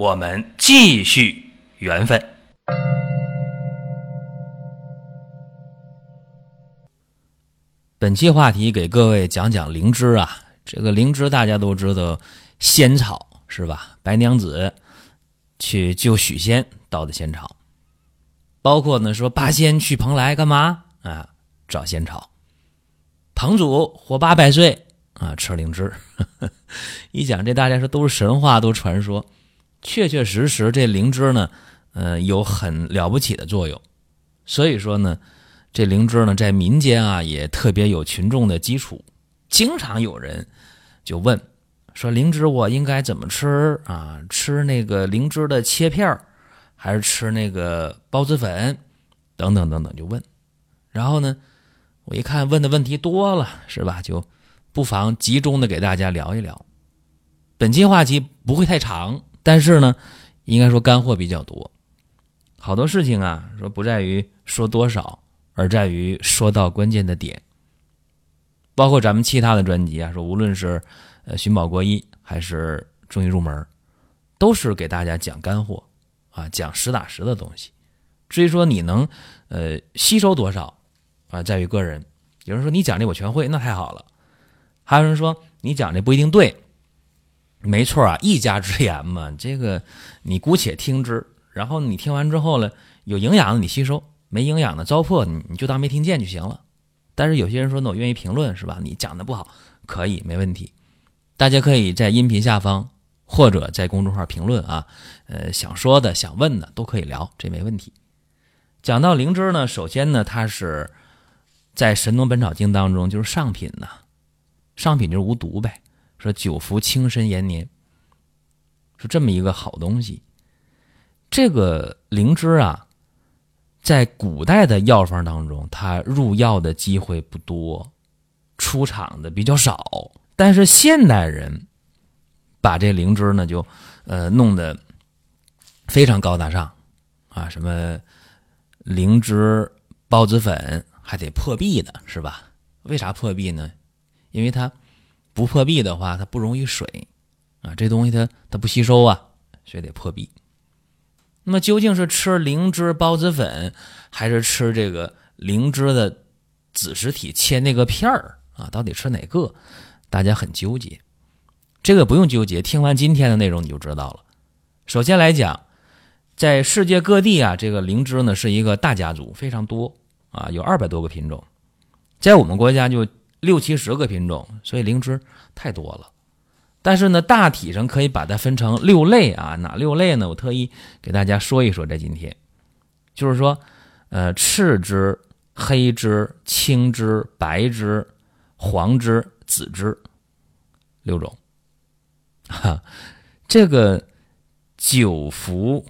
我们继续缘分。本期话题给各位讲讲灵芝啊，这个灵芝大家都知道，仙草是吧？白娘子去救许仙到的仙草，包括呢说八仙去蓬莱干嘛啊？找仙草。彭祖活八百岁啊，吃灵芝。一讲这大家说都是神话，都传说，确确实实这灵芝呢，呃，有很了不起的作用。所以说呢。这灵芝呢，在民间啊也特别有群众的基础，经常有人就问说：“灵芝我应该怎么吃啊？吃那个灵芝的切片还是吃那个孢子粉？等等等等，就问。然后呢，我一看问的问题多了，是吧？就不妨集中的给大家聊一聊。本期话题不会太长，但是呢，应该说干货比较多。好多事情啊，说不在于说多少。而在于说到关键的点，包括咱们其他的专辑啊，说无论是呃寻宝国医还是中医入门，都是给大家讲干货啊，讲实打实的东西。至于说你能呃吸收多少啊，在于个人。有人说你讲这我全会，那太好了。还有人说你讲这不一定对，没错啊，一家之言嘛，这个你姑且听之，然后你听完之后呢，有营养的你吸收。没营养的糟粕，你你就当没听见就行了。但是有些人说，呢我愿意评论，是吧？你讲的不好，可以，没问题。大家可以在音频下方或者在公众号评论啊，呃，想说的、想问的都可以聊，这没问题。讲到灵芝呢，首先呢，它是在《神农本草经》当中就是上品呐，上品就是无毒呗。说久服轻身延年，是这么一个好东西。这个灵芝啊。在古代的药方当中，它入药的机会不多，出场的比较少。但是现代人把这灵芝呢，就呃弄得非常高大上啊，什么灵芝孢子粉还得破壁的，是吧？为啥破壁呢？因为它不破壁的话，它不溶于水啊，这东西它它不吸收啊，所以得破壁。那么究竟是吃灵芝孢子粉，还是吃这个灵芝的子实体切那个片儿啊？到底吃哪个？大家很纠结。这个不用纠结，听完今天的内容你就知道了。首先来讲，在世界各地啊，这个灵芝呢是一个大家族，非常多啊，有二百多个品种，在我们国家就六七十个品种，所以灵芝太多了。但是呢，大体上可以把它分成六类啊，哪六类呢？我特意给大家说一说，在今天，就是说，呃，赤芝、黑芝、青芝、白芝、黄芝、紫芝六种，哈，这个久服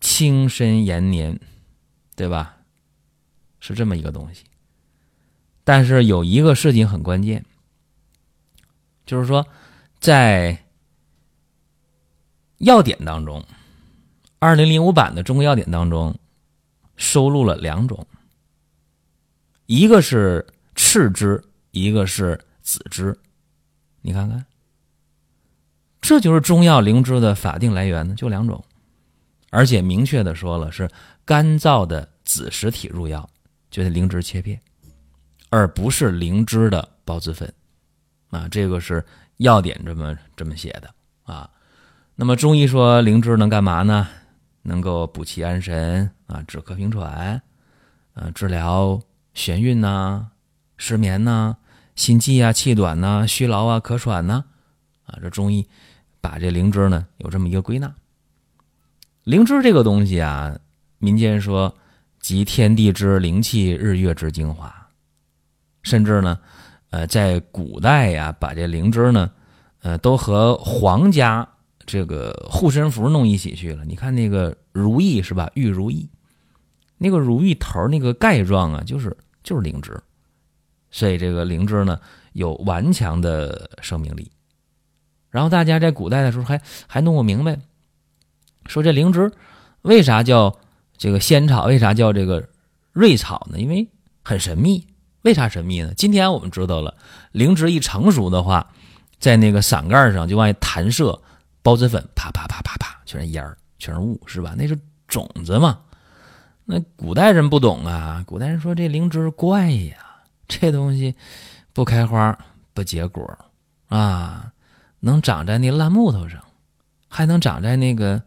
轻身延年，对吧？是这么一个东西。但是有一个事情很关键，就是说。在要点当中，二零零五版的中国要点当中收录了两种，一个是赤芝，一个是紫芝。你看看，这就是中药灵芝的法定来源呢，就两种，而且明确的说了是干燥的子实体入药，就是灵芝切片，而不是灵芝的孢子粉啊，这个是。要点这么这么写的啊，那么中医说灵芝能干嘛呢？能够补气安神啊，止咳平喘，呃，治疗眩晕呐、失眠呐、心悸啊、气短呐、虚劳啊、咳喘呐，啊，这中医把这灵芝呢有这么一个归纳。灵芝这个东西啊，民间说集天地之灵气、日月之精华，甚至呢。呃，在古代呀，把这灵芝呢，呃，都和皇家这个护身符弄一起去了。你看那个如意是吧？玉如意，那个如意头那个盖状啊，就是就是灵芝，所以这个灵芝呢有顽强的生命力。然后大家在古代的时候还还弄不明白，说这灵芝为啥叫这个仙草？为啥叫这个瑞草呢？因为很神秘。为啥神秘呢？今天我们知道了，灵芝一成熟的话，在那个伞盖上就往外弹射孢子粉，啪啪啪啪啪，全是烟儿，全是雾，是吧？那是种子嘛。那古代人不懂啊，古代人说这灵芝怪呀，这东西不开花不结果啊，能长在那烂木头上，还能长在那个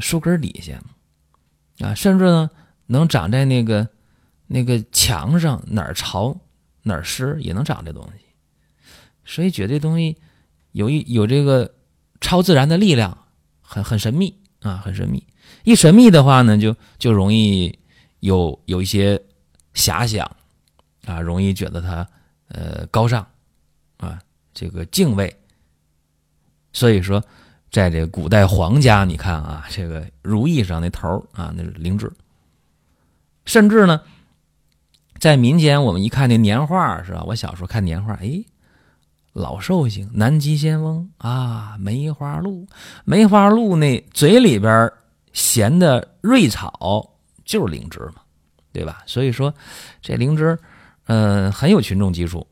树根底下啊，甚至呢能长在那个。那个墙上哪儿潮哪儿湿也能长这东西，所以觉得这东西有一有这个超自然的力量，很很神秘啊，很神秘。一神秘的话呢，就就容易有有一些遐想啊，容易觉得它呃高尚啊，这个敬畏。所以说，在这个古代皇家，你看啊，这个如意上那头啊，那是灵芝，甚至呢。在民间，我们一看那年画是吧？我小时候看年画，哎，老寿星、南极仙翁啊，梅花鹿，梅花鹿那嘴里边衔的瑞草就是灵芝嘛，对吧？所以说这灵芝，嗯，很有群众基础。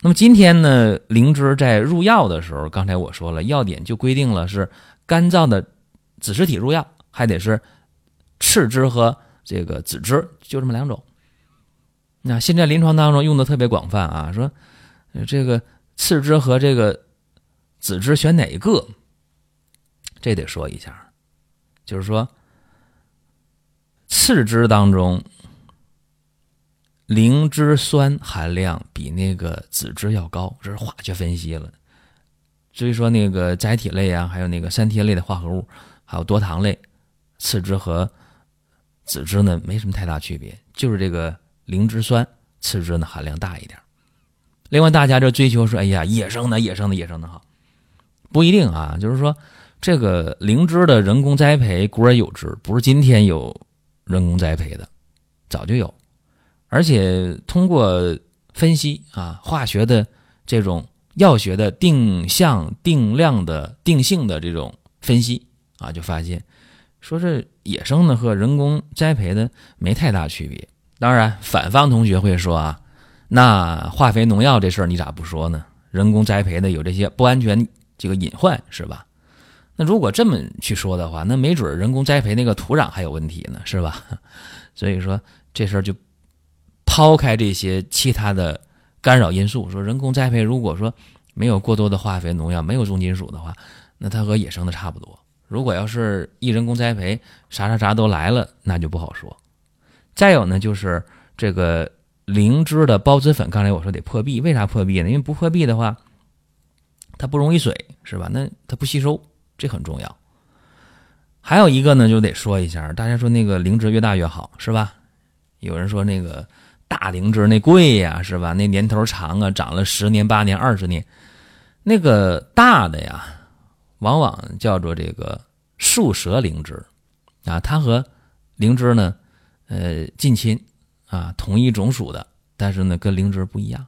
那么今天呢，灵芝在入药的时候，刚才我说了，药典就规定了是干燥的子实体入药，还得是赤芝和这个紫芝，就这么两种。那现在临床当中用的特别广泛啊，说这个次枝和这个子枝选哪一个？这得说一下，就是说次枝当中灵芝酸含量比那个子枝要高，这是化学分析了。所以说那个载体类啊，还有那个三萜类的化合物，还有多糖类，次枝和子枝呢没什么太大区别，就是这个。灵芝酸次之呢含量大一点，另外大家就追求说，哎呀，野生的、野生的、野生的好，不一定啊。就是说，这个灵芝的人工栽培古而有之，不是今天有人工栽培的，早就有。而且通过分析啊，化学的这种药学的定向、定量的定性的这种分析啊，就发现说这野生的和人工栽培的没太大区别。当然，反方同学会说啊，那化肥农药这事儿你咋不说呢？人工栽培的有这些不安全这个隐患是吧？那如果这么去说的话，那没准人工栽培那个土壤还有问题呢，是吧？所以说这事儿就抛开这些其他的干扰因素，说人工栽培如果说没有过多的化肥农药，没有重金属的话，那它和野生的差不多。如果要是一人工栽培，啥啥啥都来了，那就不好说。再有呢，就是这个灵芝的孢子粉，刚才我说得破壁，为啥破壁呢？因为不破壁的话，它不溶于水，是吧？那它不吸收，这很重要。还有一个呢，就得说一下，大家说那个灵芝越大越好，是吧？有人说那个大灵芝那贵呀，是吧？那年头长啊，长了十年、八年、二十年，那个大的呀，往往叫做这个树舌灵芝啊，它和灵芝呢。呃，近亲啊，同一种属的，但是呢，跟灵芝不一样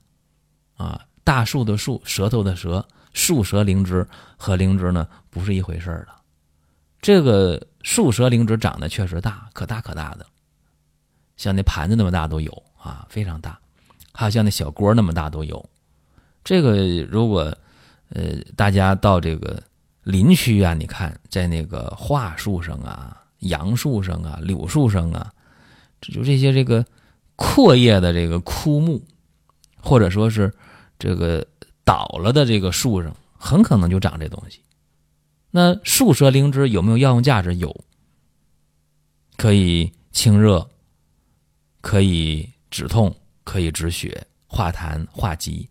啊。大树的树，舌头的舌，树舌灵芝和灵芝呢不是一回事儿的。这个树舌灵芝长得确实大，可大可大的，像那盘子那么大都有啊，非常大。还有像那小锅那么大都有。这个如果呃大家到这个林区啊，你看在那个桦树上啊、杨树上啊、柳树上啊。就这些这个阔叶的这个枯木，或者说是这个倒了的这个树上，很可能就长这东西。那树舌灵芝有没有药用价值？有，可以清热，可以止痛，可以止血、化痰、化积，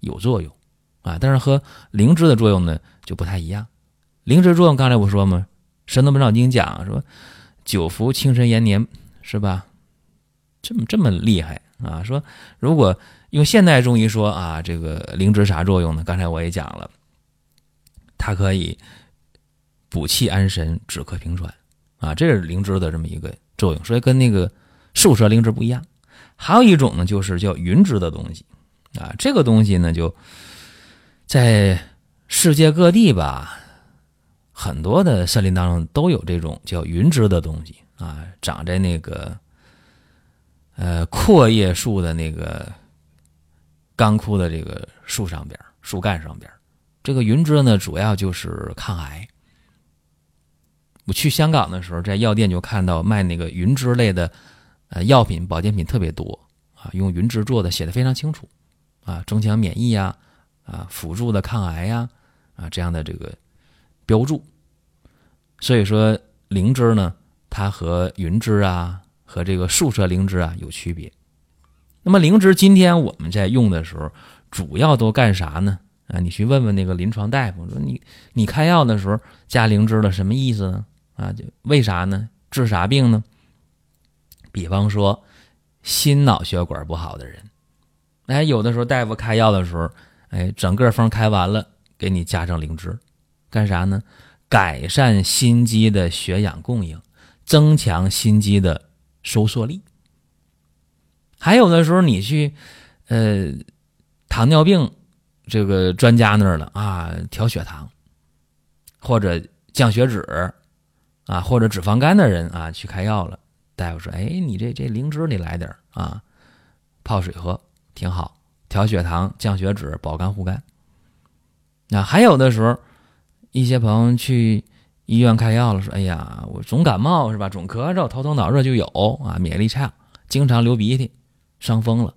有作用啊。但是和灵芝的作用呢就不太一样。灵芝作用刚才我说嘛，《神农本草经》讲说，久服清神延年，是吧？这么这么厉害啊！说如果用现代中医说啊，这个灵芝啥作用呢？刚才我也讲了，它可以补气安神、止咳平喘啊，这是灵芝的这么一个作用，所以跟那个树蛇灵芝不一样。还有一种呢，就是叫云芝的东西啊，这个东西呢，就在世界各地吧，很多的森林当中都有这种叫云芝的东西啊，长在那个呃阔叶树的那个干枯的这个树上边、树干上边。这个云芝呢，主要就是抗癌。我去香港的时候，在药店就看到卖那个云芝类的，呃，药品保健品特别多啊，用云芝做的，写的非常清楚，啊，增强免疫呀，啊，辅助的抗癌呀，啊，这样的这个标注。所以说，灵芝呢，它和云芝啊，和这个树蛇灵芝啊有区别。那么灵芝今天我们在用的时候，主要都干啥呢？啊，你去问问那个临床大夫，说你你开药的时候加灵芝了什么意思呢？啊，就为啥呢？治啥病呢？比方说心脑血管不好的人，哎，有的时候大夫开药的时候，哎，整个方开完了，给你加上灵芝，干啥呢？改善心肌的血氧供应，增强心肌的收缩力。还有的时候你去，呃，糖尿病。这个专家那儿了啊，调血糖，或者降血脂，啊，或者脂肪肝的人啊，去开药了。大夫说：“哎，你这这灵芝你来点啊，泡水喝挺好，调血糖、降血脂、保肝护肝。”那还有的时候，一些朋友去医院开药了，说：“哎呀，我总感冒是吧？总咳。嗽、头疼脑热就有啊，免疫力差，经常流鼻涕，伤风了。”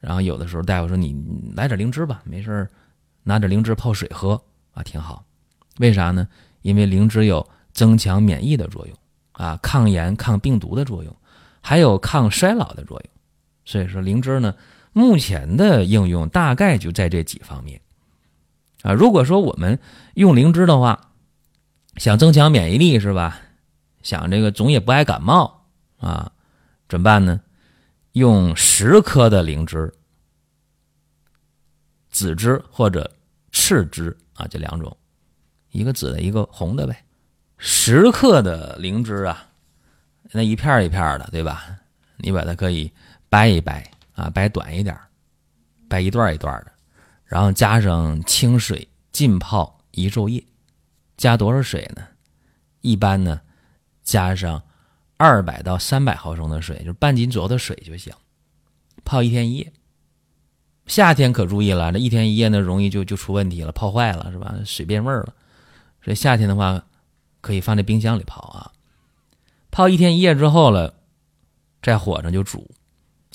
然后有的时候大夫说你来点灵芝吧，没事拿点灵芝泡水喝啊，挺好。为啥呢？因为灵芝有增强免疫的作用啊，抗炎、抗病毒的作用，还有抗衰老的作用。所以说灵芝呢，目前的应用大概就在这几方面啊。如果说我们用灵芝的话，想增强免疫力是吧？想这个总也不爱感冒啊，怎么办呢？用十颗的灵芝，紫芝或者赤芝啊，这两种，一个紫的，一个红的呗。十克的灵芝啊，那一片一片的，对吧？你把它可以掰一掰啊，掰短一点，掰一段一段的，然后加上清水浸泡一昼夜。加多少水呢？一般呢，加上。二百到三百毫升的水，就是半斤左右的水就行，泡一天一夜。夏天可注意了，这一天一夜呢，容易就就出问题了，泡坏了是吧？水变味儿了。所以夏天的话，可以放在冰箱里泡啊。泡一天一夜之后了，在火上就煮，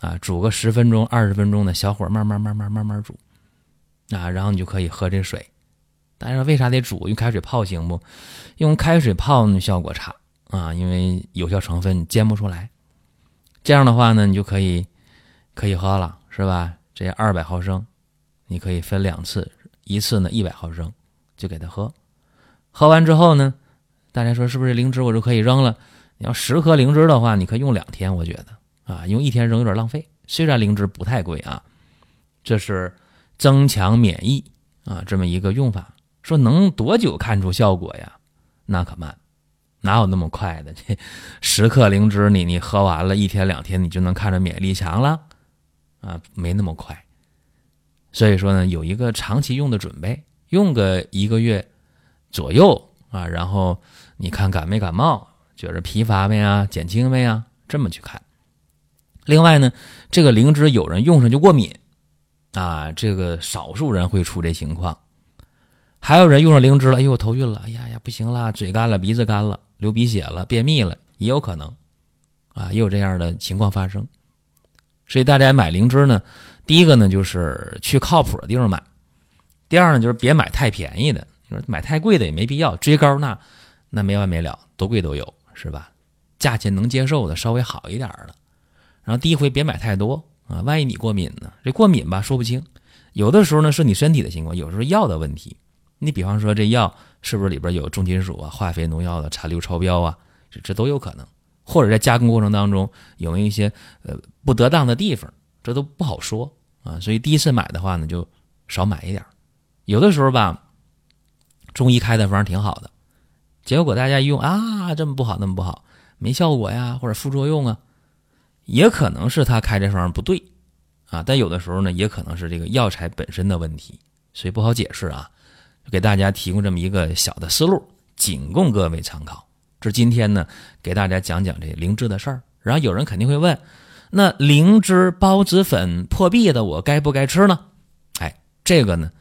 啊，煮个十分钟、二十分钟的小火慢慢慢慢慢慢煮，啊，然后你就可以喝这水。但是为啥得煮？用开水泡行不？用开水泡呢，效果差。啊，因为有效成分煎不出来，这样的话呢，你就可以可以喝了，是吧？这二百毫升，你可以分两次，一次呢一百毫升，就给他喝。喝完之后呢，大家说是不是灵芝我就可以扔了？你要十颗灵芝的话，你可以用两天，我觉得啊，用一天扔有点浪费。虽然灵芝不太贵啊，这是增强免疫啊这么一个用法。说能多久看出效果呀？那可慢。哪有那么快的？这十克灵芝，你你喝完了，一天两天你就能看着免疫力强了？啊，没那么快。所以说呢，有一个长期用的准备，用个一个月左右啊，然后你看感没感冒，觉着疲乏没啊，减轻没啊，这么去看。另外呢，这个灵芝有人用上就过敏啊，这个少数人会出这情况。还有人用上灵芝了，哎呦我头晕了，哎呀呀不行了，嘴干了，鼻子干了。流鼻血了，便秘了，也有可能，啊，也有这样的情况发生。所以大家买灵芝呢，第一个呢就是去靠谱的地方买，第二呢就是别买太便宜的，就是买太贵的也没必要，追高那那没完没了，多贵都有，是吧？价钱能接受的，稍微好一点的。然后第一回别买太多啊，万一你过敏呢？这过敏吧说不清，有的时候呢是你身体的情况，有时候药的问题。你比方说这药。是不是里边有重金属啊、化肥、农药的残留超标啊？这这都有可能，或者在加工过程当中有没有一些呃不得当的地方，这都不好说啊。所以第一次买的话呢，就少买一点。有的时候吧，中医开的方挺好的，结果大家一用啊，这么不好，那么不好，没效果呀，或者副作用啊，也可能是他开这方不对啊。但有的时候呢，也可能是这个药材本身的问题，所以不好解释啊。给大家提供这么一个小的思路，仅供各位参考。这今天呢，给大家讲讲这灵芝的事儿。然后有人肯定会问，那灵芝孢子粉破壁的，我该不该吃呢？哎，这个呢，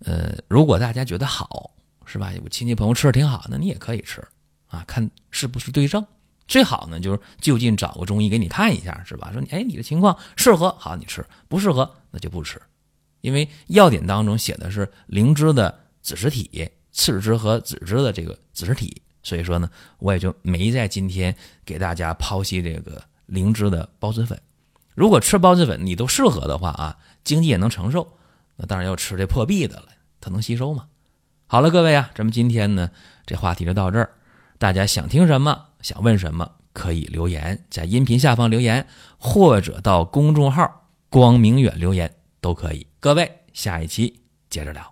呃，如果大家觉得好，是吧？有亲戚朋友吃的挺好，那你也可以吃啊，看是不是对症。最好呢，就是就近找个中医给你看一下，是吧？说，哎，你的情况适合，好你吃；不适合，那就不吃。因为药典当中写的是灵芝的子实体、次之和子之的这个子实体。所以说呢，我也就没在今天给大家剖析这个灵芝的孢子粉。如果吃孢子粉你都适合的话啊，经济也能承受，那当然要吃这破壁的了，它能吸收吗？好了，各位啊，咱们今天呢这话题就到这儿。大家想听什么，想问什么，可以留言在音频下方留言，或者到公众号“光明远”留言都可以。各位，下一期接着聊。